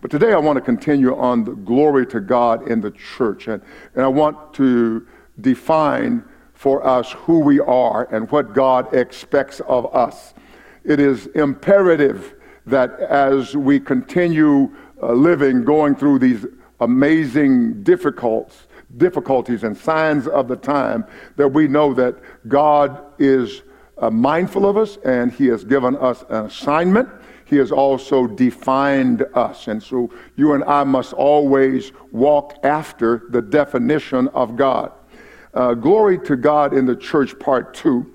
But today I want to continue on the glory to God in the church. And, and I want to define for us who we are and what God expects of us. It is imperative that as we continue uh, living, going through these amazing difficulties, difficulties and signs of the time, that we know that God is uh, mindful of us and He has given us an assignment he has also defined us. And so you and I must always walk after the definition of God. Uh, glory to God in the church, part two.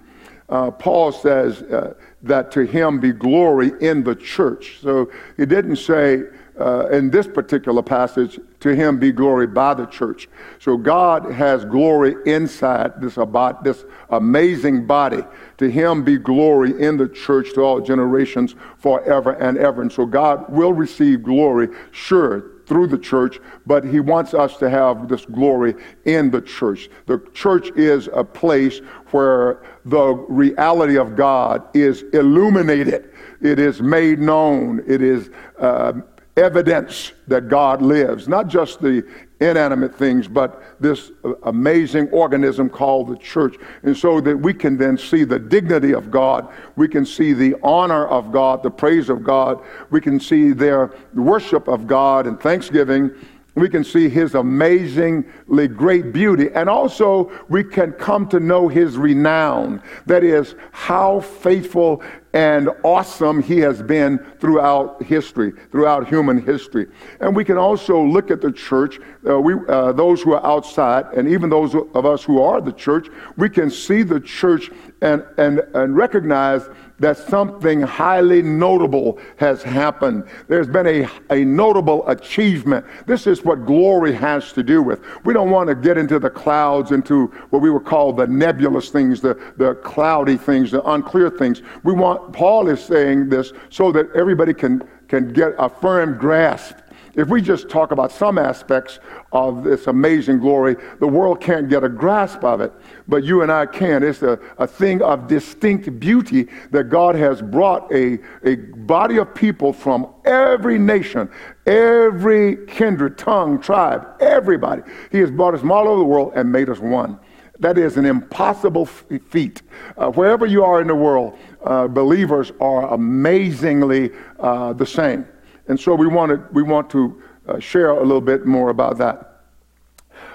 Uh, Paul says uh, that to him be glory in the church. So he didn't say, uh, in this particular passage, to him be glory by the church. So God has glory inside this, about this amazing body. To him be glory in the church to all generations forever and ever. And so God will receive glory, sure, through the church, but he wants us to have this glory in the church. The church is a place where the reality of God is illuminated, it is made known, it is uh, evidence that God lives, not just the inanimate things, but this amazing organism called the church. And so that we can then see the dignity of God, we can see the honor of God, the praise of God, we can see their worship of God and thanksgiving. We can see his amazingly great beauty, and also we can come to know his renown. That is, how faithful and awesome he has been throughout history, throughout human history. And we can also look at the church, uh, we, uh, those who are outside, and even those of us who are the church, we can see the church and, and, and recognize that something highly notable has happened. There's been a, a notable achievement. This is what glory has to do with. We don't want to get into the clouds, into what we would call the nebulous things, the, the cloudy things, the unclear things. We want, Paul is saying this so that everybody can, can get a firm grasp if we just talk about some aspects of this amazing glory, the world can't get a grasp of it, but you and I can. It's a, a thing of distinct beauty that God has brought a, a body of people from every nation, every kindred, tongue, tribe, everybody. He has brought us from all over the world and made us one. That is an impossible feat. Uh, wherever you are in the world, uh, believers are amazingly uh, the same. And so we, wanted, we want to uh, share a little bit more about that.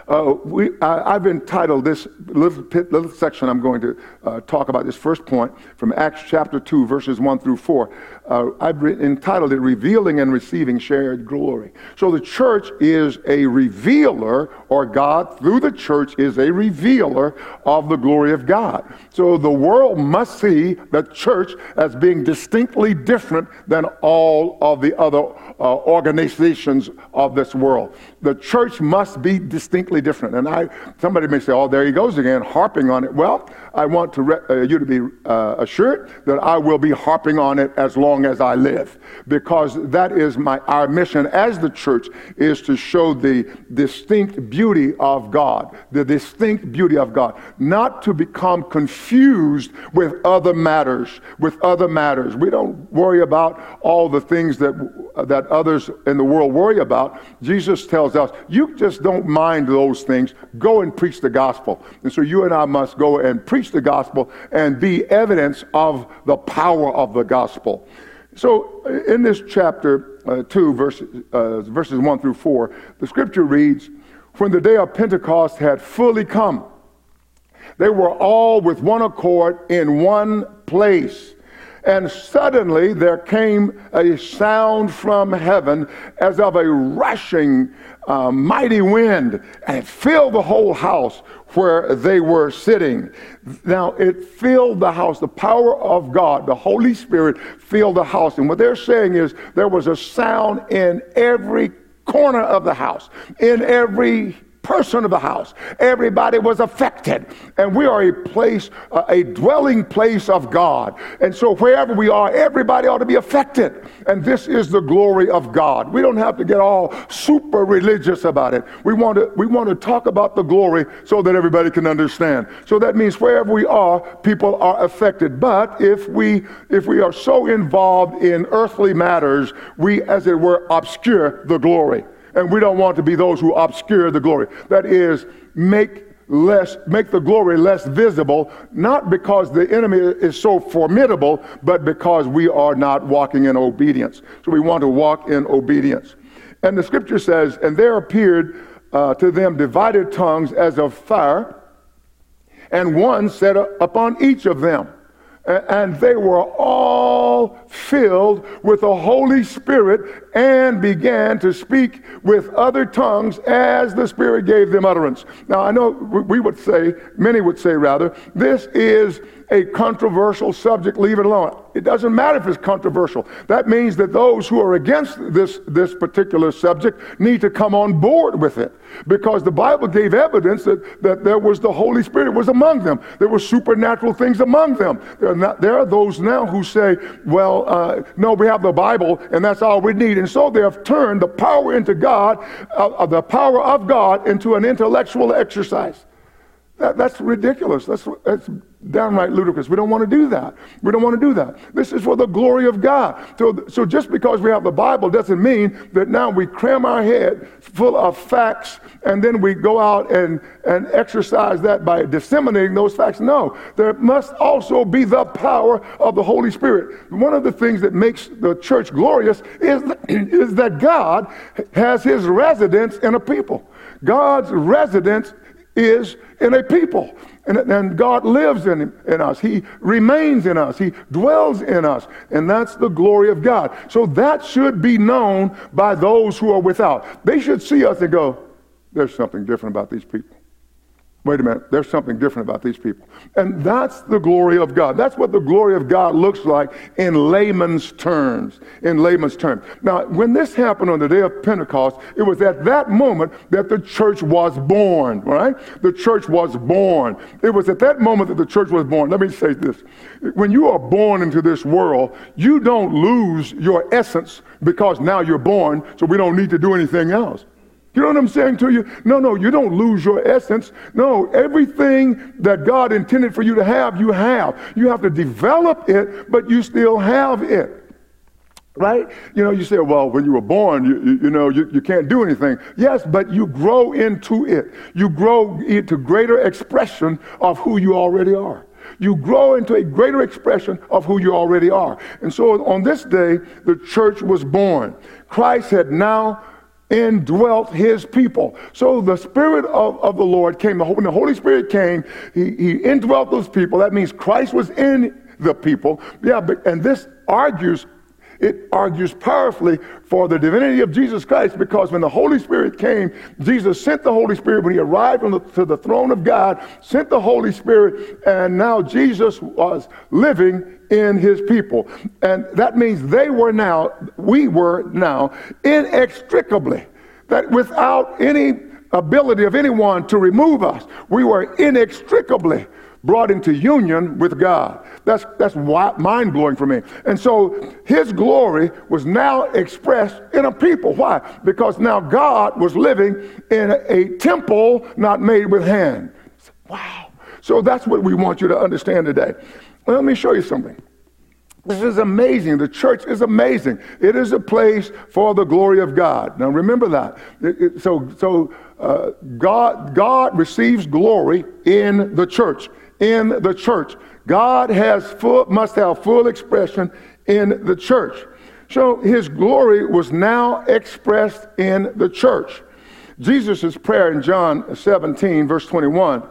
Uh, we, I, have entitled this little, little, section I'm going to uh, talk about, this first point from Acts chapter 2, verses 1 through 4. Uh, I've re- entitled it Revealing and Receiving Shared Glory. So the church is a revealer, or God through the church is a revealer of the glory of God. So the world must see the church as being distinctly different than all of the other uh, organizations of this world. The church must be distinctly different. And I, somebody may say, "Oh, there he goes again, harping on it." Well, I want to re- uh, you to be uh, assured that I will be harping on it as long as I live, because that is my our mission as the church is to show the distinct beauty of God, the distinct beauty of God, not to become confused with other matters. With other matters, we don't worry about all the things that that others in the world worry about. Jesus tells us, you just don't mind those things. Go and preach the gospel. And so you and I must go and preach the gospel and be evidence of the power of the gospel. So in this chapter uh, 2, verse, uh, verses 1 through 4, the scripture reads, When the day of Pentecost had fully come, they were all with one accord in one place. And suddenly there came a sound from heaven as of a rushing uh, mighty wind, and it filled the whole house where they were sitting. Now it filled the house. The power of God, the Holy Spirit, filled the house. And what they're saying is there was a sound in every corner of the house, in every person of the house. Everybody was affected. And we are a place, uh, a dwelling place of God. And so wherever we are, everybody ought to be affected. And this is the glory of God. We don't have to get all super religious about it. We want to, we want to talk about the glory so that everybody can understand. So that means wherever we are, people are affected. But if we, if we are so involved in earthly matters, we, as it were, obscure the glory. And we don't want to be those who obscure the glory. That is, make less make the glory less visible not because the enemy is so formidable but because we are not walking in obedience. So we want to walk in obedience. And the scripture says and there appeared uh, to them divided tongues as of fire and one set upon each of them and they were all filled with the Holy Spirit and began to speak with other tongues as the Spirit gave them utterance. Now, I know we would say, many would say rather, this is a controversial subject, leave it alone. It doesn't matter if it's controversial. That means that those who are against this, this particular subject need to come on board with it because the Bible gave evidence that, that there was the Holy Spirit was among them. There were supernatural things among them. There are, not, there are those now who say, well, uh, no, we have the Bible and that's all we need. And so they have turned the power into God, uh, uh the power of God into an intellectual exercise. That, that's ridiculous. That's, that's downright ludicrous. We don't want to do that. We don't want to do that. This is for the glory of God. So, so just because we have the Bible doesn't mean that now we cram our head full of facts and then we go out and, and exercise that by disseminating those facts. No, there must also be the power of the Holy Spirit. One of the things that makes the church glorious is, is that God has his residence in a people. God's residence is in a people. And, and God lives in, in us. He remains in us. He dwells in us. And that's the glory of God. So that should be known by those who are without. They should see us and go, there's something different about these people wait a minute, there's something different about these people. And that's the glory of God. That's what the glory of God looks like in layman's terms. In layman's terms. Now, when this happened on the day of Pentecost, it was at that moment that the church was born, right? The church was born. It was at that moment that the church was born. Let me say this. When you are born into this world, you don't lose your essence because now you're born, so we don't need to do anything else. You know what I'm saying to you? No, no, you don't lose your essence. No, everything that God intended for you to have, you have. You have to develop it, but you still have it. Right? You know, you say, well, when you were born, you, you, you know, you, you can't do anything. Yes, but you grow into it. You grow into greater expression of who you already are you grow into a greater expression of who you already are. And so on this day, the church was born. Christ had now indwelt his people. So the Spirit of, of the Lord came, when the Holy Spirit came, he, he indwelt those people. That means Christ was in the people. Yeah, but, and this argues it argues powerfully for the divinity of Jesus Christ because when the Holy Spirit came, Jesus sent the Holy Spirit when he arrived the, to the throne of God, sent the Holy Spirit, and now Jesus was living in his people. And that means they were now, we were now inextricably, that without any ability of anyone to remove us, we were inextricably brought into union with God. That's, that's mind blowing for me. And so his glory was now expressed in a people. Why? Because now God was living in a, a temple not made with hand. Wow. So that's what we want you to understand today. Let me show you something. This is amazing. The church is amazing. It is a place for the glory of God. Now remember that. It, it, so so uh, God, God receives glory in the church. In the church. God has full, must have full expression in the church. So his glory was now expressed in the church. Jesus' prayer in John 17, verse 21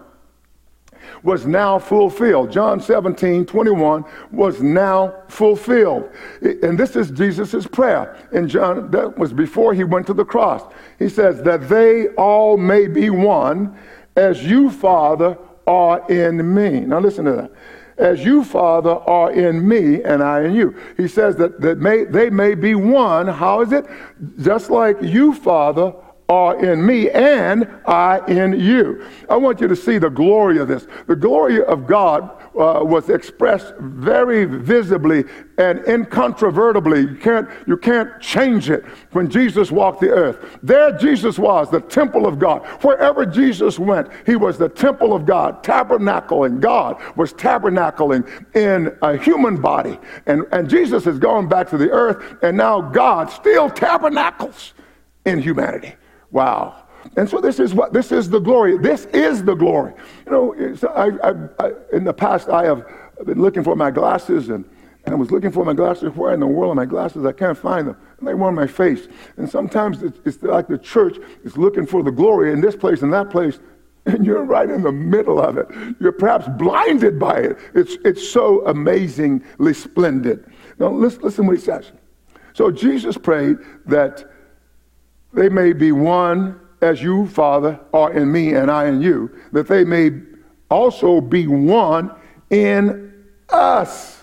was now fulfilled. John 17, 21 was now fulfilled. And this is Jesus' prayer. And John, that was before he went to the cross. He says, That they all may be one, as you, Father, are in me. Now listen to that. As you, Father, are in me and I in you. He says that, that may, they may be one. How is it? Just like you, Father, are in me and I in you. I want you to see the glory of this. The glory of God uh, was expressed very visibly and incontrovertibly. You can't, you can't change it when Jesus walked the earth. There Jesus was, the temple of God. Wherever Jesus went, he was the temple of God, tabernacling. God was tabernacling in a human body. And, and Jesus has gone back to the earth, and now God still tabernacles in humanity. Wow. And so this is what this is the glory. This is the glory. You know, I, I, I, in the past I have been looking for my glasses and, and I was looking for my glasses. Where in the world are my glasses? I can't find them. And they were on my face. And sometimes it's, it's like the church is looking for the glory in this place and that place, and you're right in the middle of it. You're perhaps blinded by it. It's, it's so amazingly splendid. Now, listen, listen what he says. So Jesus prayed that they may be one as you, Father, are in me and I in you, that they may also be one in us.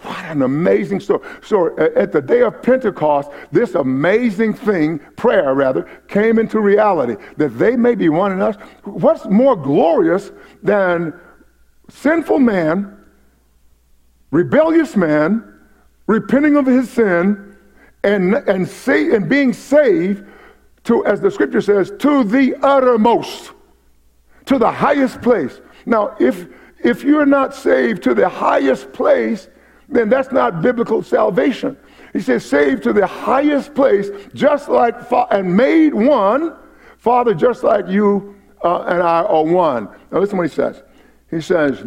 What an amazing story. So at the day of Pentecost, this amazing thing, prayer rather, came into reality that they may be one in us. What's more glorious than sinful man, rebellious man, repenting of his sin, and, and, and being saved to, as the scripture says, to the uttermost, to the highest place. Now, if, if you're not saved to the highest place, then that's not biblical salvation. He says, saved to the highest place, just like, and made one, Father, just like you uh, and I are one. Now, listen what he says. He says,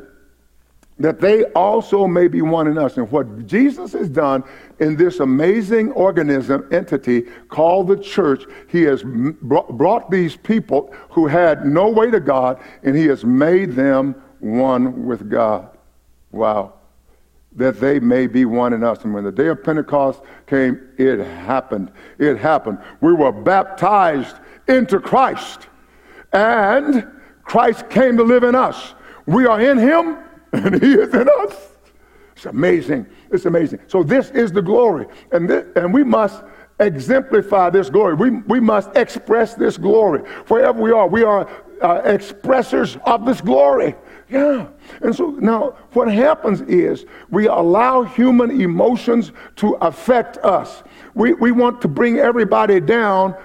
that they also may be one in us. And what Jesus has done in this amazing organism, entity called the church, he has brought these people who had no way to God, and he has made them one with God. Wow. That they may be one in us. And when the day of Pentecost came, it happened. It happened. We were baptized into Christ, and Christ came to live in us. We are in him and he is in us. It's amazing. It's amazing. So this is the glory. And, this, and we must exemplify this glory. We, we must express this glory. Wherever we are, we are uh, expressors of this glory. Yeah. And so now what happens is we allow human emotions to affect us. We, we want to bring everybody down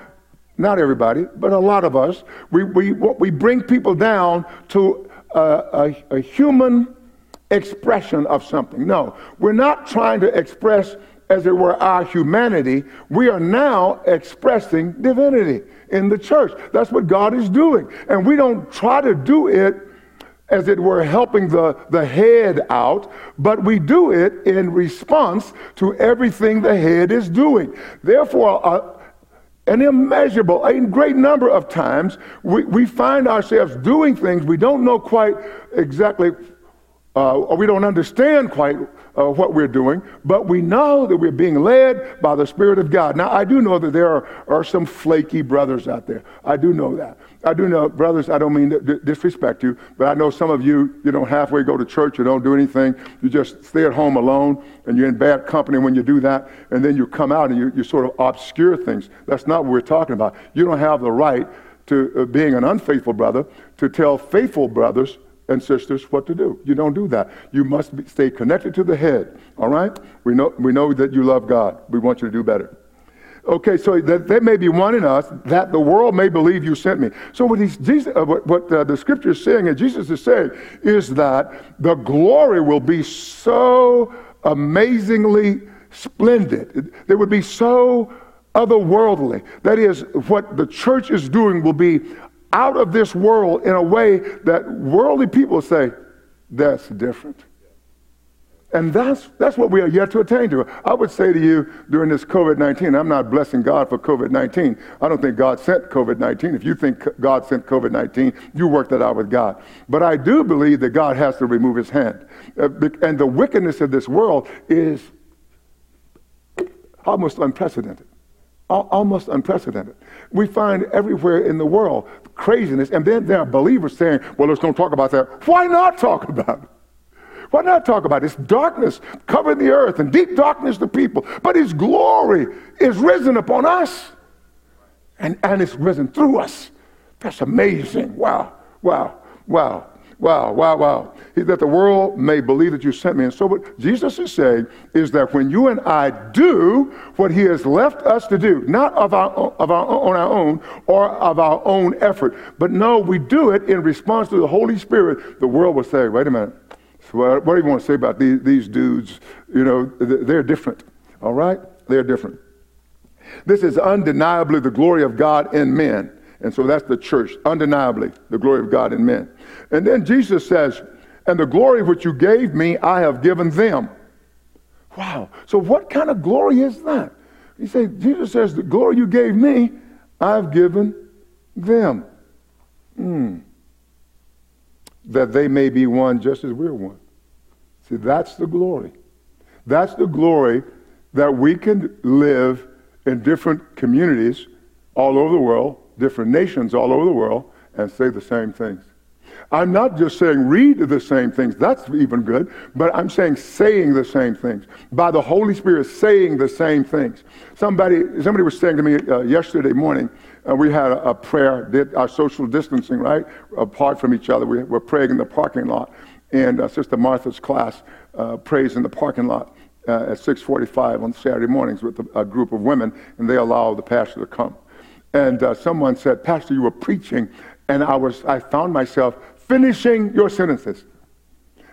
not everybody, but a lot of us, we, we, we bring people down to a, a, a human expression of something. No, we're not trying to express, as it were, our humanity. We are now expressing divinity in the church. That's what God is doing. And we don't try to do it as it were, helping the, the head out, but we do it in response to everything the head is doing. Therefore, uh, an immeasurable, a great number of times, we, we find ourselves doing things we don't know quite exactly, uh, or we don't understand quite uh, what we're doing, but we know that we're being led by the Spirit of God. Now, I do know that there are, are some flaky brothers out there. I do know that. I do know, brothers, I don't mean to disrespect you, but I know some of you, you don't halfway go to church, you don't do anything, you just stay at home alone, and you're in bad company when you do that, and then you come out and you, you sort of obscure things. That's not what we're talking about. You don't have the right to, uh, being an unfaithful brother, to tell faithful brothers and sisters what to do. You don't do that. You must be, stay connected to the head, all right? We know, we know that you love God. We want you to do better. Okay, so that they may be one in us, that the world may believe you sent me. So what, he's, Jesus, uh, what, what uh, the scripture is saying, and Jesus is saying, is that the glory will be so amazingly splendid. They would be so otherworldly. That is, what the church is doing will be out of this world in a way that worldly people say, that's different. And that's, that's what we are yet to attain to. I would say to you during this COVID 19, I'm not blessing God for COVID 19. I don't think God sent COVID 19. If you think God sent COVID 19, you work that out with God. But I do believe that God has to remove his hand. Uh, and the wickedness of this world is almost unprecedented. Almost unprecedented. We find everywhere in the world craziness, and then there are believers saying, well, let's don't talk about that. Why not talk about it? Why not talk about it? It's darkness covering the earth and deep darkness the people. But his glory is risen upon us. And, and it's risen through us. That's amazing. Wow, wow, wow. Wow, wow, wow. That the world may believe that you sent me. And so, what Jesus is saying is that when you and I do what He has left us to do, not of our, of our, on our own or of our own effort, but no, we do it in response to the Holy Spirit, the world will say, wait a minute, what, do you want to say about these, these dudes? You know, they're different. All right? They're different. This is undeniably the glory of God in men. And so that's the church, undeniably the glory of God in men. And then Jesus says, And the glory which you gave me, I have given them. Wow. So what kind of glory is that? He said, Jesus says, The glory you gave me, I've given them. Hmm. That they may be one just as we're one. See, that's the glory. That's the glory that we can live in different communities all over the world, different nations all over the world, and say the same things. I'm not just saying read the same things, that's even good, but I'm saying saying the same things. By the Holy Spirit saying the same things. Somebody, somebody was saying to me uh, yesterday morning, uh, we had a, a, prayer, did our social distancing, right? Apart from each other. We were praying in the parking lot. And uh, Sister Martha's class uh, prays in the parking lot uh, at 6:45 on Saturday mornings with a, a, group of women, and they allow the pastor to come. And uh, someone said, "Pastor, you were preaching," and I was I found myself finishing your sentences.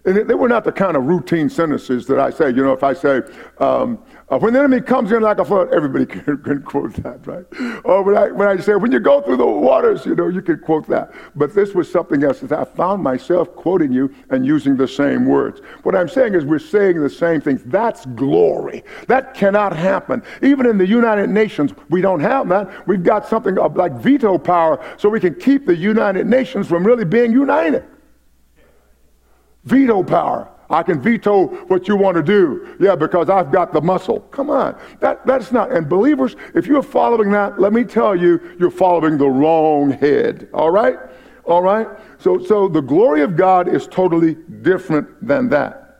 And they were not the kind of routine sentences that I say. You know, if I say, um, uh, when the enemy comes in like a flood, everybody can, can, quote that, right? Or when I, when I say, when you go through the waters, you know, you can quote that. But this was something else. I found myself quoting you and using the same words. What I'm saying is we're saying the same things. That's glory. That cannot happen. Even in the United Nations, we don't have that. We've got something like veto power so we can keep the United Nations from really being united. Veto power. I can veto what you want to do. Yeah, because I've got the muscle. Come on. That, that's not. And believers, if you're following that, let me tell you, you're following the wrong head. All right? All right? So, so the glory of God is totally different than that.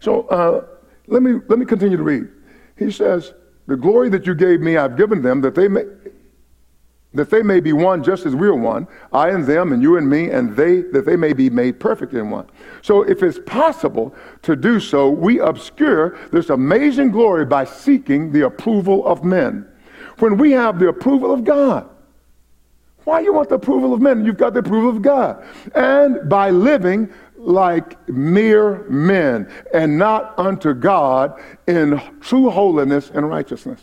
So uh, let, me, let me continue to read. He says, The glory that you gave me, I've given them, that they may that they may be one just as we are one, I and them and you and me, and they that they may be made perfect in one. So if it's possible to do so, we obscure this amazing glory by seeking the approval of men. When we have the approval of God, why you want the approval of men? You've got the approval of God. And by living like mere men and not unto God in true holiness and righteousness.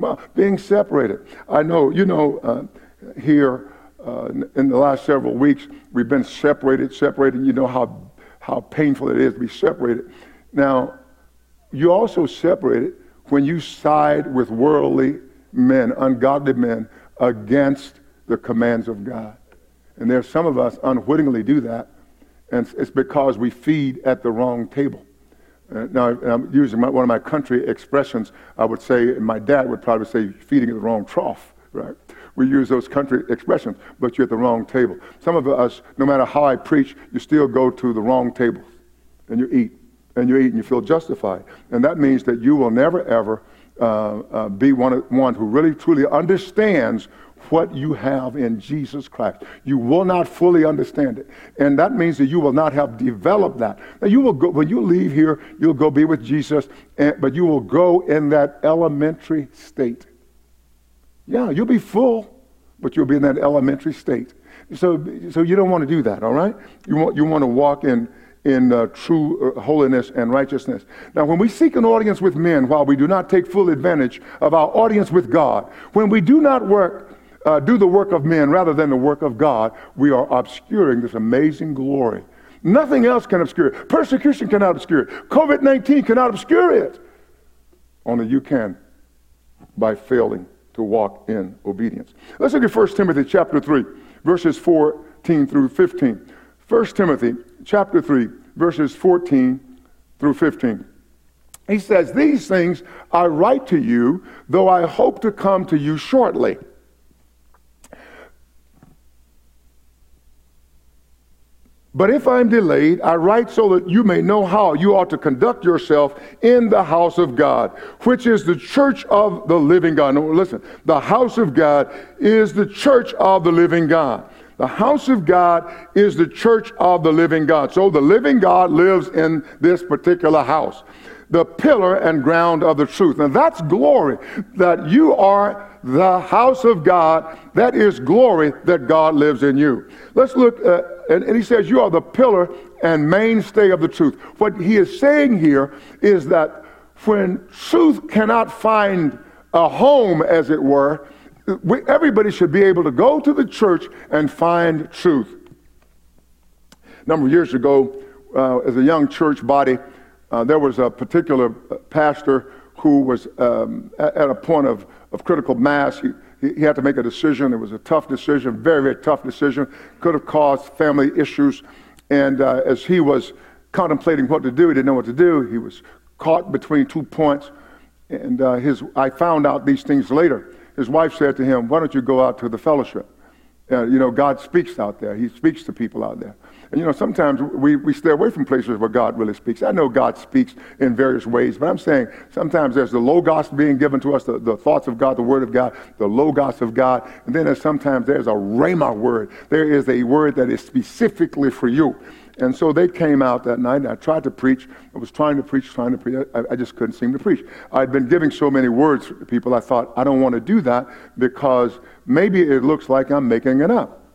Well, being separated. I know, you know, uh, here uh, in the last several weeks, we've been separated, separated. You know how, how painful it is to be separated. Now, you also separated when you side with worldly men, ungodly men, against the commands of God. And there's some of us unwittingly do that, and it's because we feed at the wrong table. Uh, now, I'm using my, one of my country expressions. I would say, my dad would probably say, feeding at the wrong trough, right? We use those country expressions, but you're at the wrong table. Some of us, no matter how I preach, you still go to the wrong table and you eat. And you eat and you feel justified. And that means that you will never, ever uh, uh, be one, one who really, truly understands what you have in Jesus Christ. You will not fully understand it. And that means that you will not have developed that. Now you will go, when you leave here, you'll go be with Jesus, and, but you will go in that elementary state. Yeah, you'll be full, but you'll be in that elementary state. So, so you don't want to do that, all right? You want, you want to walk in, in uh, true uh, holiness and righteousness. Now, when we seek an audience with men, while we do not take full advantage of our audience with God, when we do not work uh, do the work of men rather than the work of God, we are obscuring this amazing glory. Nothing else can obscure it. Persecution cannot obscure it. COVID 19 cannot obscure it. Only you can by failing to walk in obedience. Let's look at 1 Timothy chapter 3, verses 14 through 15. 1 Timothy chapter 3, verses 14 through 15. He says, These things I write to you, though I hope to come to you shortly. But if I'm delayed, I write so that you may know how you ought to conduct yourself in the house of God, which is the church of the living God. Now, listen, the house of God is the church of the living God. The house of God is the church of the living God. So the living God lives in this particular house, the pillar and ground of the truth. And that's glory that you are the house of God. That is glory that God lives in you. Let's look, uh, and, and he says, You are the pillar and mainstay of the truth. What he is saying here is that when truth cannot find a home, as it were, we, everybody should be able to go to the church and find truth. A number of years ago, uh, as a young church body, uh, there was a particular uh, pastor who was um, at, a point of, of critical mass. He, he had to make a decision. It was a tough decision, very, very tough decision. Could have caused family issues. And uh, as he was contemplating what to do, he didn't know what to do. He was caught between two points. And uh, his, I found out these things later. His wife said to him, Why don't you go out to the fellowship? Uh, you know, God speaks out there. He speaks to people out there. And you know, sometimes we, we stay away from places where God really speaks. I know God speaks in various ways, but I'm saying sometimes there's the Logos being given to us, the, the thoughts of God, the Word of God, the Logos of God. And then there's sometimes there's a Rhema word. There is a word that is specifically for you. And so they came out that night, and I tried to preach. I was trying to preach, trying to preach. I, I, just couldn't seem to preach. I'd been giving so many words to people, I thought, I don't want to do that because maybe it looks like I'm making it up.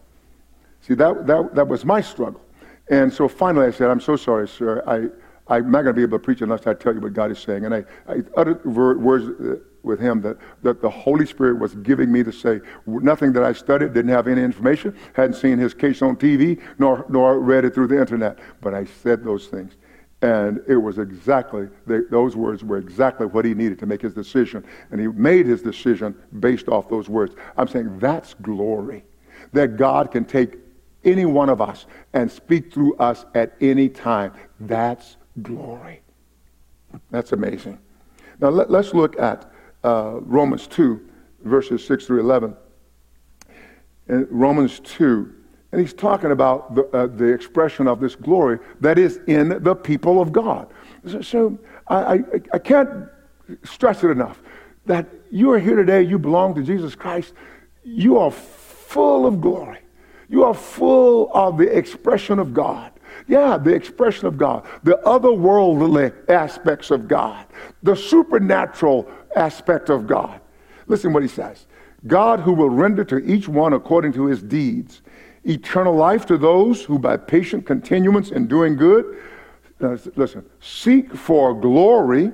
See, that, that, that was my struggle. And so finally I said, I'm so sorry, sir. I, I'm not going to be able to preach unless I tell you what God is saying. And I, I uttered words uh, with him that, that the Holy Spirit was giving me to say. Nothing that I studied, didn't have any information, hadn't seen his case on TV, nor, nor read it through the internet. But I said those things. And it was exactly, those words were exactly what he needed to make his decision. And he made his decision based off those words. I'm saying that's glory. That God can take any one of us and speak through us at any time. That's glory. That's amazing. Now let, us look at uh, Romans 2, verses 6 through 11. In Romans 2, and he's talking about the, uh, the expression of this glory that is in the people of God. So, so I, I, I can't stress it enough that you are here today, you belong to Jesus Christ, you are full of glory. You are full of the expression of God. Yeah, the expression of God, the otherworldly aspects of God, the supernatural aspect of God. Listen what he says God who will render to each one according to his deeds, eternal life to those who by patient continuance in doing good, uh, listen, seek for glory,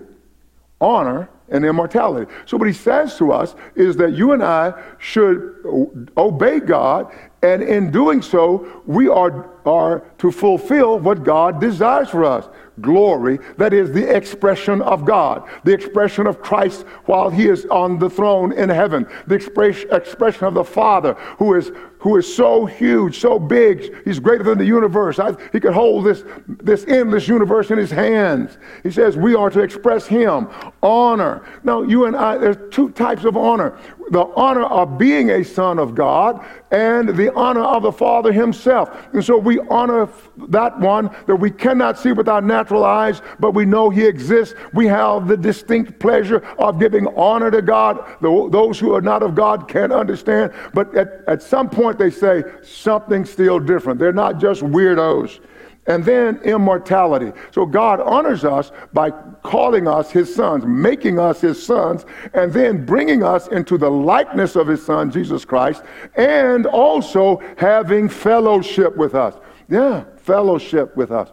honor, and immortality. So, what he says to us is that you and I should obey God, and in doing so, we are, are to fulfill what God desires for us glory, that is the expression of God, the expression of Christ while he is on the throne in heaven, the express, expression of the Father who is who is so huge, so big, he's greater than the universe. I, he could hold this, this endless universe in his hands. He says we are to express him. Honor. Now, you and I, there's two types of honor the honor of being a son of God and the honor of the Father himself. And so we honor that one that we cannot see with our natural eyes, but we know he exists. We have the distinct pleasure of giving honor to God. Those who are not of God can't understand, but at, at some point they say something still different. They're not just weirdos and then immortality. So God honors us by calling us his sons, making us his sons, and then bringing us into the likeness of his son, Jesus Christ, and also having fellowship with us. Yeah, fellowship with us.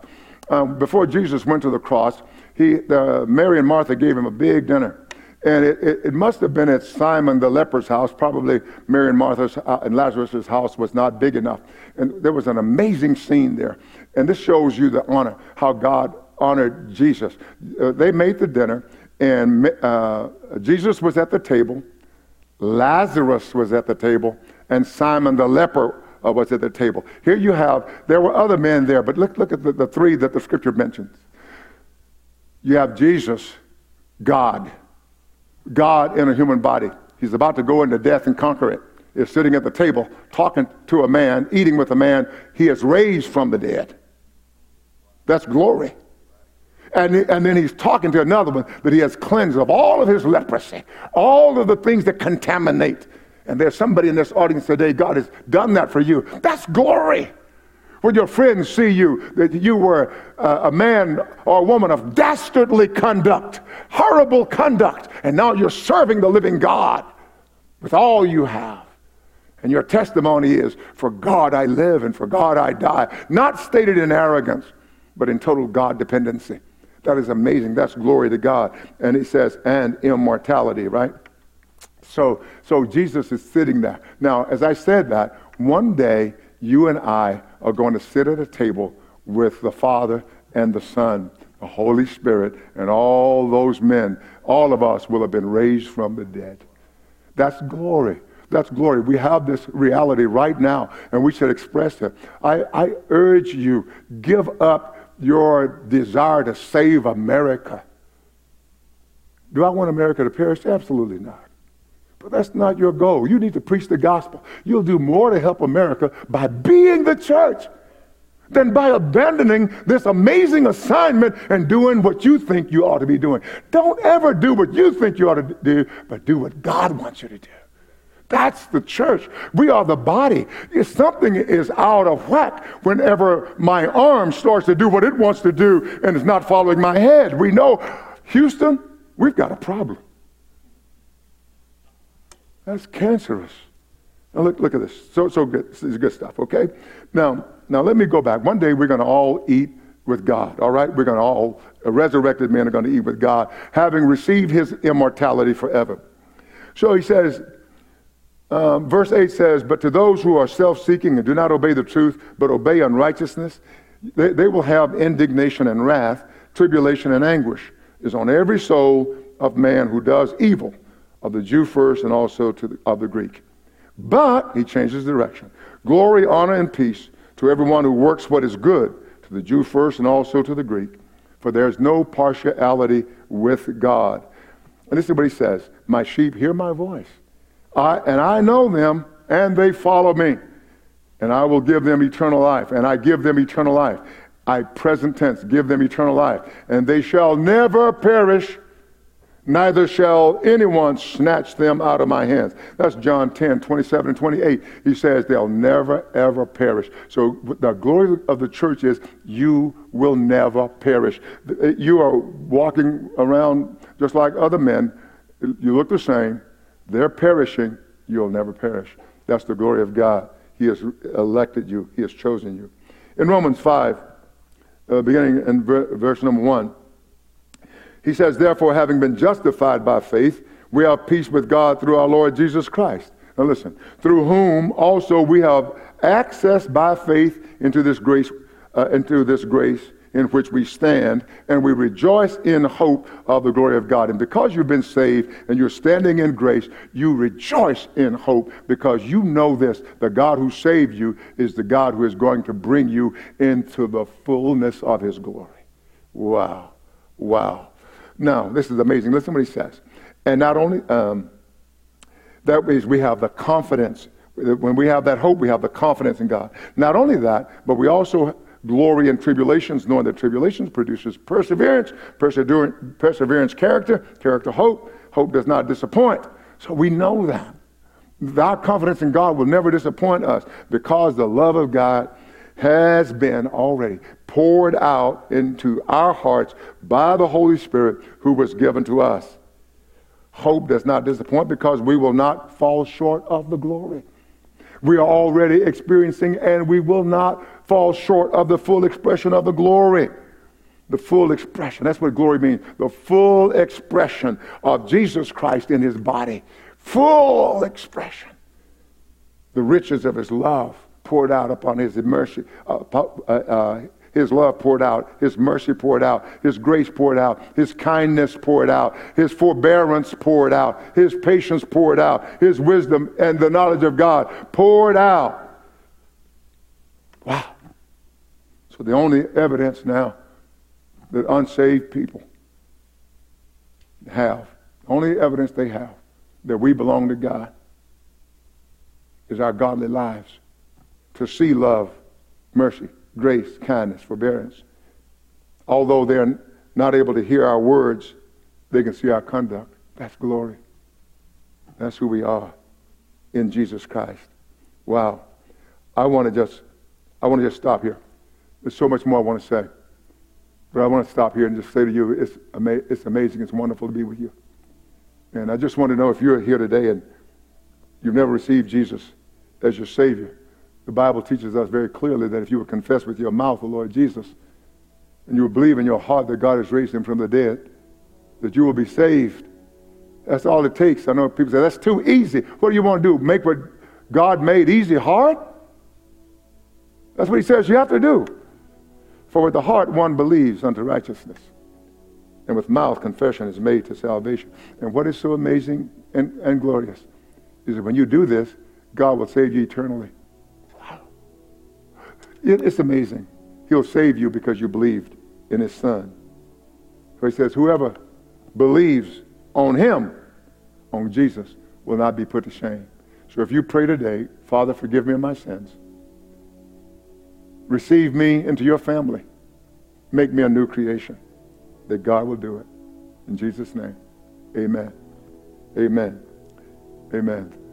Um, before Jesus went to the cross, he, uh, Mary and Martha gave him a big dinner. And it, it, it, must have been at Simon the leper's house. Probably Mary and Martha's uh, and Lazarus' house was not big enough. And there was an amazing scene there. And this shows you the honor, how God honored Jesus. Uh, they made the dinner, and uh, Jesus was at the table, Lazarus was at the table, and Simon the leper uh, was at the table. Here you have, there were other men there, but look, look at the, the three that the scripture mentions. You have Jesus, God, God in a human body. He's about to go into death and conquer it. is sitting at the table talking to a man, eating with a man he has raised from the dead. That's glory. And, and then he's talking to another one that he has cleansed of all of his leprosy, all of the things that contaminate. And there's somebody in this audience today, God has done that for you. That's glory. When your friends see you, that you were a man or a woman of dastardly conduct, horrible conduct, and now you're serving the living God with all you have. And your testimony is, for God I live and for God I die. Not stated in arrogance, but in total God dependency. That is amazing. That's glory to God. And he says, and immortality, right? So, so Jesus is sitting there. Now, as I said that, one day you and I are going to sit at a table with the Father and the Son, the Holy Spirit, and all those men. All of us will have been raised from the dead. That's glory. That's glory. We have this reality right now, and we should express it. I, I urge you, give up your desire to save America. Do I want America to perish? Absolutely not. But that's not your goal. You need to preach the gospel. You'll do more to help America by being the church than by abandoning this amazing assignment and doing what you think you ought to be doing. Don't ever do what you think you ought to do, but do what God wants you to do. That's the church. We are the body. If something is out of whack whenever my arm starts to do what it wants to do and is not following my head, we know, Houston, we've got a problem. That's cancerous. Now look, look at this. So, so good. This is good stuff, okay? Now, now let me go back. One day we're going to all eat with God, all right? We're going to all, uh, resurrected men are going to eat with God, having received his immortality forever. So he says, um, verse 8 says, But to those who are self seeking and do not obey the truth, but obey unrighteousness, they, they will have indignation and wrath, tribulation and anguish is on every soul of man who does evil of the Jew first and also to the, of the Greek. But, he changes direction, glory, honor, and peace to everyone who works what is good, to the Jew first and also to the Greek. For there is no partiality with God. And this is what he says My sheep hear my voice, I, and I know them, and they follow me. And I will give them eternal life, and I give them eternal life. I, present tense, give them eternal life, and they shall never perish neither shall anyone snatch them out of my hands. That's John 10, 27 and 28. He says they'll never, ever perish. So the glory of the church is you will never perish. You are walking around just like other men. You look the same. They're perishing. You'll never perish. That's the glory of God. He has elected you. He has chosen you. In Romans 5, uh, beginning in ver- verse number 1, he says, Therefore, having been justified by faith, we have peace with God through our Lord Jesus Christ. Now listen, through whom also we have access by faith into this grace, uh, into this grace in which we stand, and we rejoice in hope of the glory of God. And because you've been saved and you're standing in grace, you rejoice in hope because you know this the God who saved you is the God who is going to bring you into the fullness of his glory. Wow. Wow. Now, this is amazing. Listen what he says. And not only, um, that means we have the confidence. When we have that hope, we have the confidence in God. Not only that, but we also glory in tribulations, knowing that tribulations produces perseverance, perseverance, character, character, hope. Hope does not disappoint. So we know that. Our confidence in God will never disappoint us because the love of God has been already poured out into our hearts by the Holy Spirit who was given to us. Hope does not disappoint because we will not fall short of the glory. We are already experiencing and we will not fall short of the full expression of the glory. The full expression. That's what glory means. The full expression of Jesus Christ in his body. Full expression. The riches of his love poured out upon his mercy, uh, uh, uh, his love poured out, His mercy poured out, His grace poured out, His kindness poured out, His forbearance poured out, His patience poured out, His wisdom and the knowledge of God poured out. Wow. So the only evidence now that unsaved people have, only evidence they have that we belong to God is our godly lives. To see love, mercy, grace, kindness, forbearance. Although they're not able to hear our words, they can see our conduct. That's glory. That's who we are in Jesus Christ. Wow. I want to just I want to just stop here. There's so much more I want to say. But I want to stop here and just say to you, it's, ama- it's amazing. It's wonderful to be with you. And I just want to know if you're here today and you've never received Jesus as your Savior. The Bible teaches us very clearly that if you would confess with your mouth the Lord Jesus and you will believe in your heart that God has raised him from the dead, that you will be saved. That's all it takes. I know people say, that's too easy. What do you want to do? Make what God made easy hard? That's what he says you have to do. For with the heart one believes unto righteousness, and with mouth confession is made to salvation. And what is so amazing and, and glorious is that when you do this, God will save you eternally. Wow. It, it's amazing. He'll save you because you believed in his son. So he says, whoever believes on him, on Jesus, will not be put to shame. So if you pray today, Father, forgive me of my sins receive me into your family. Make me a new creation. That God will do it. In Jesus' name, amen. Amen. Amen.